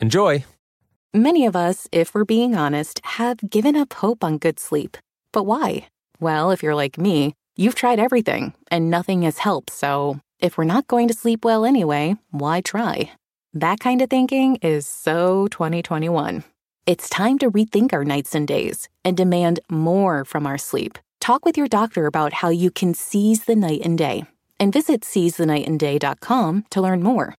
Enjoy! Many of us, if we're being honest, have given up hope on good sleep. But why? Well, if you're like me, you've tried everything and nothing has helped, so if we're not going to sleep well anyway, why try? That kind of thinking is so 2021. It's time to rethink our nights and days and demand more from our sleep. Talk with your doctor about how you can seize the night and day and visit seizethenightandday.com to learn more.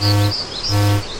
Música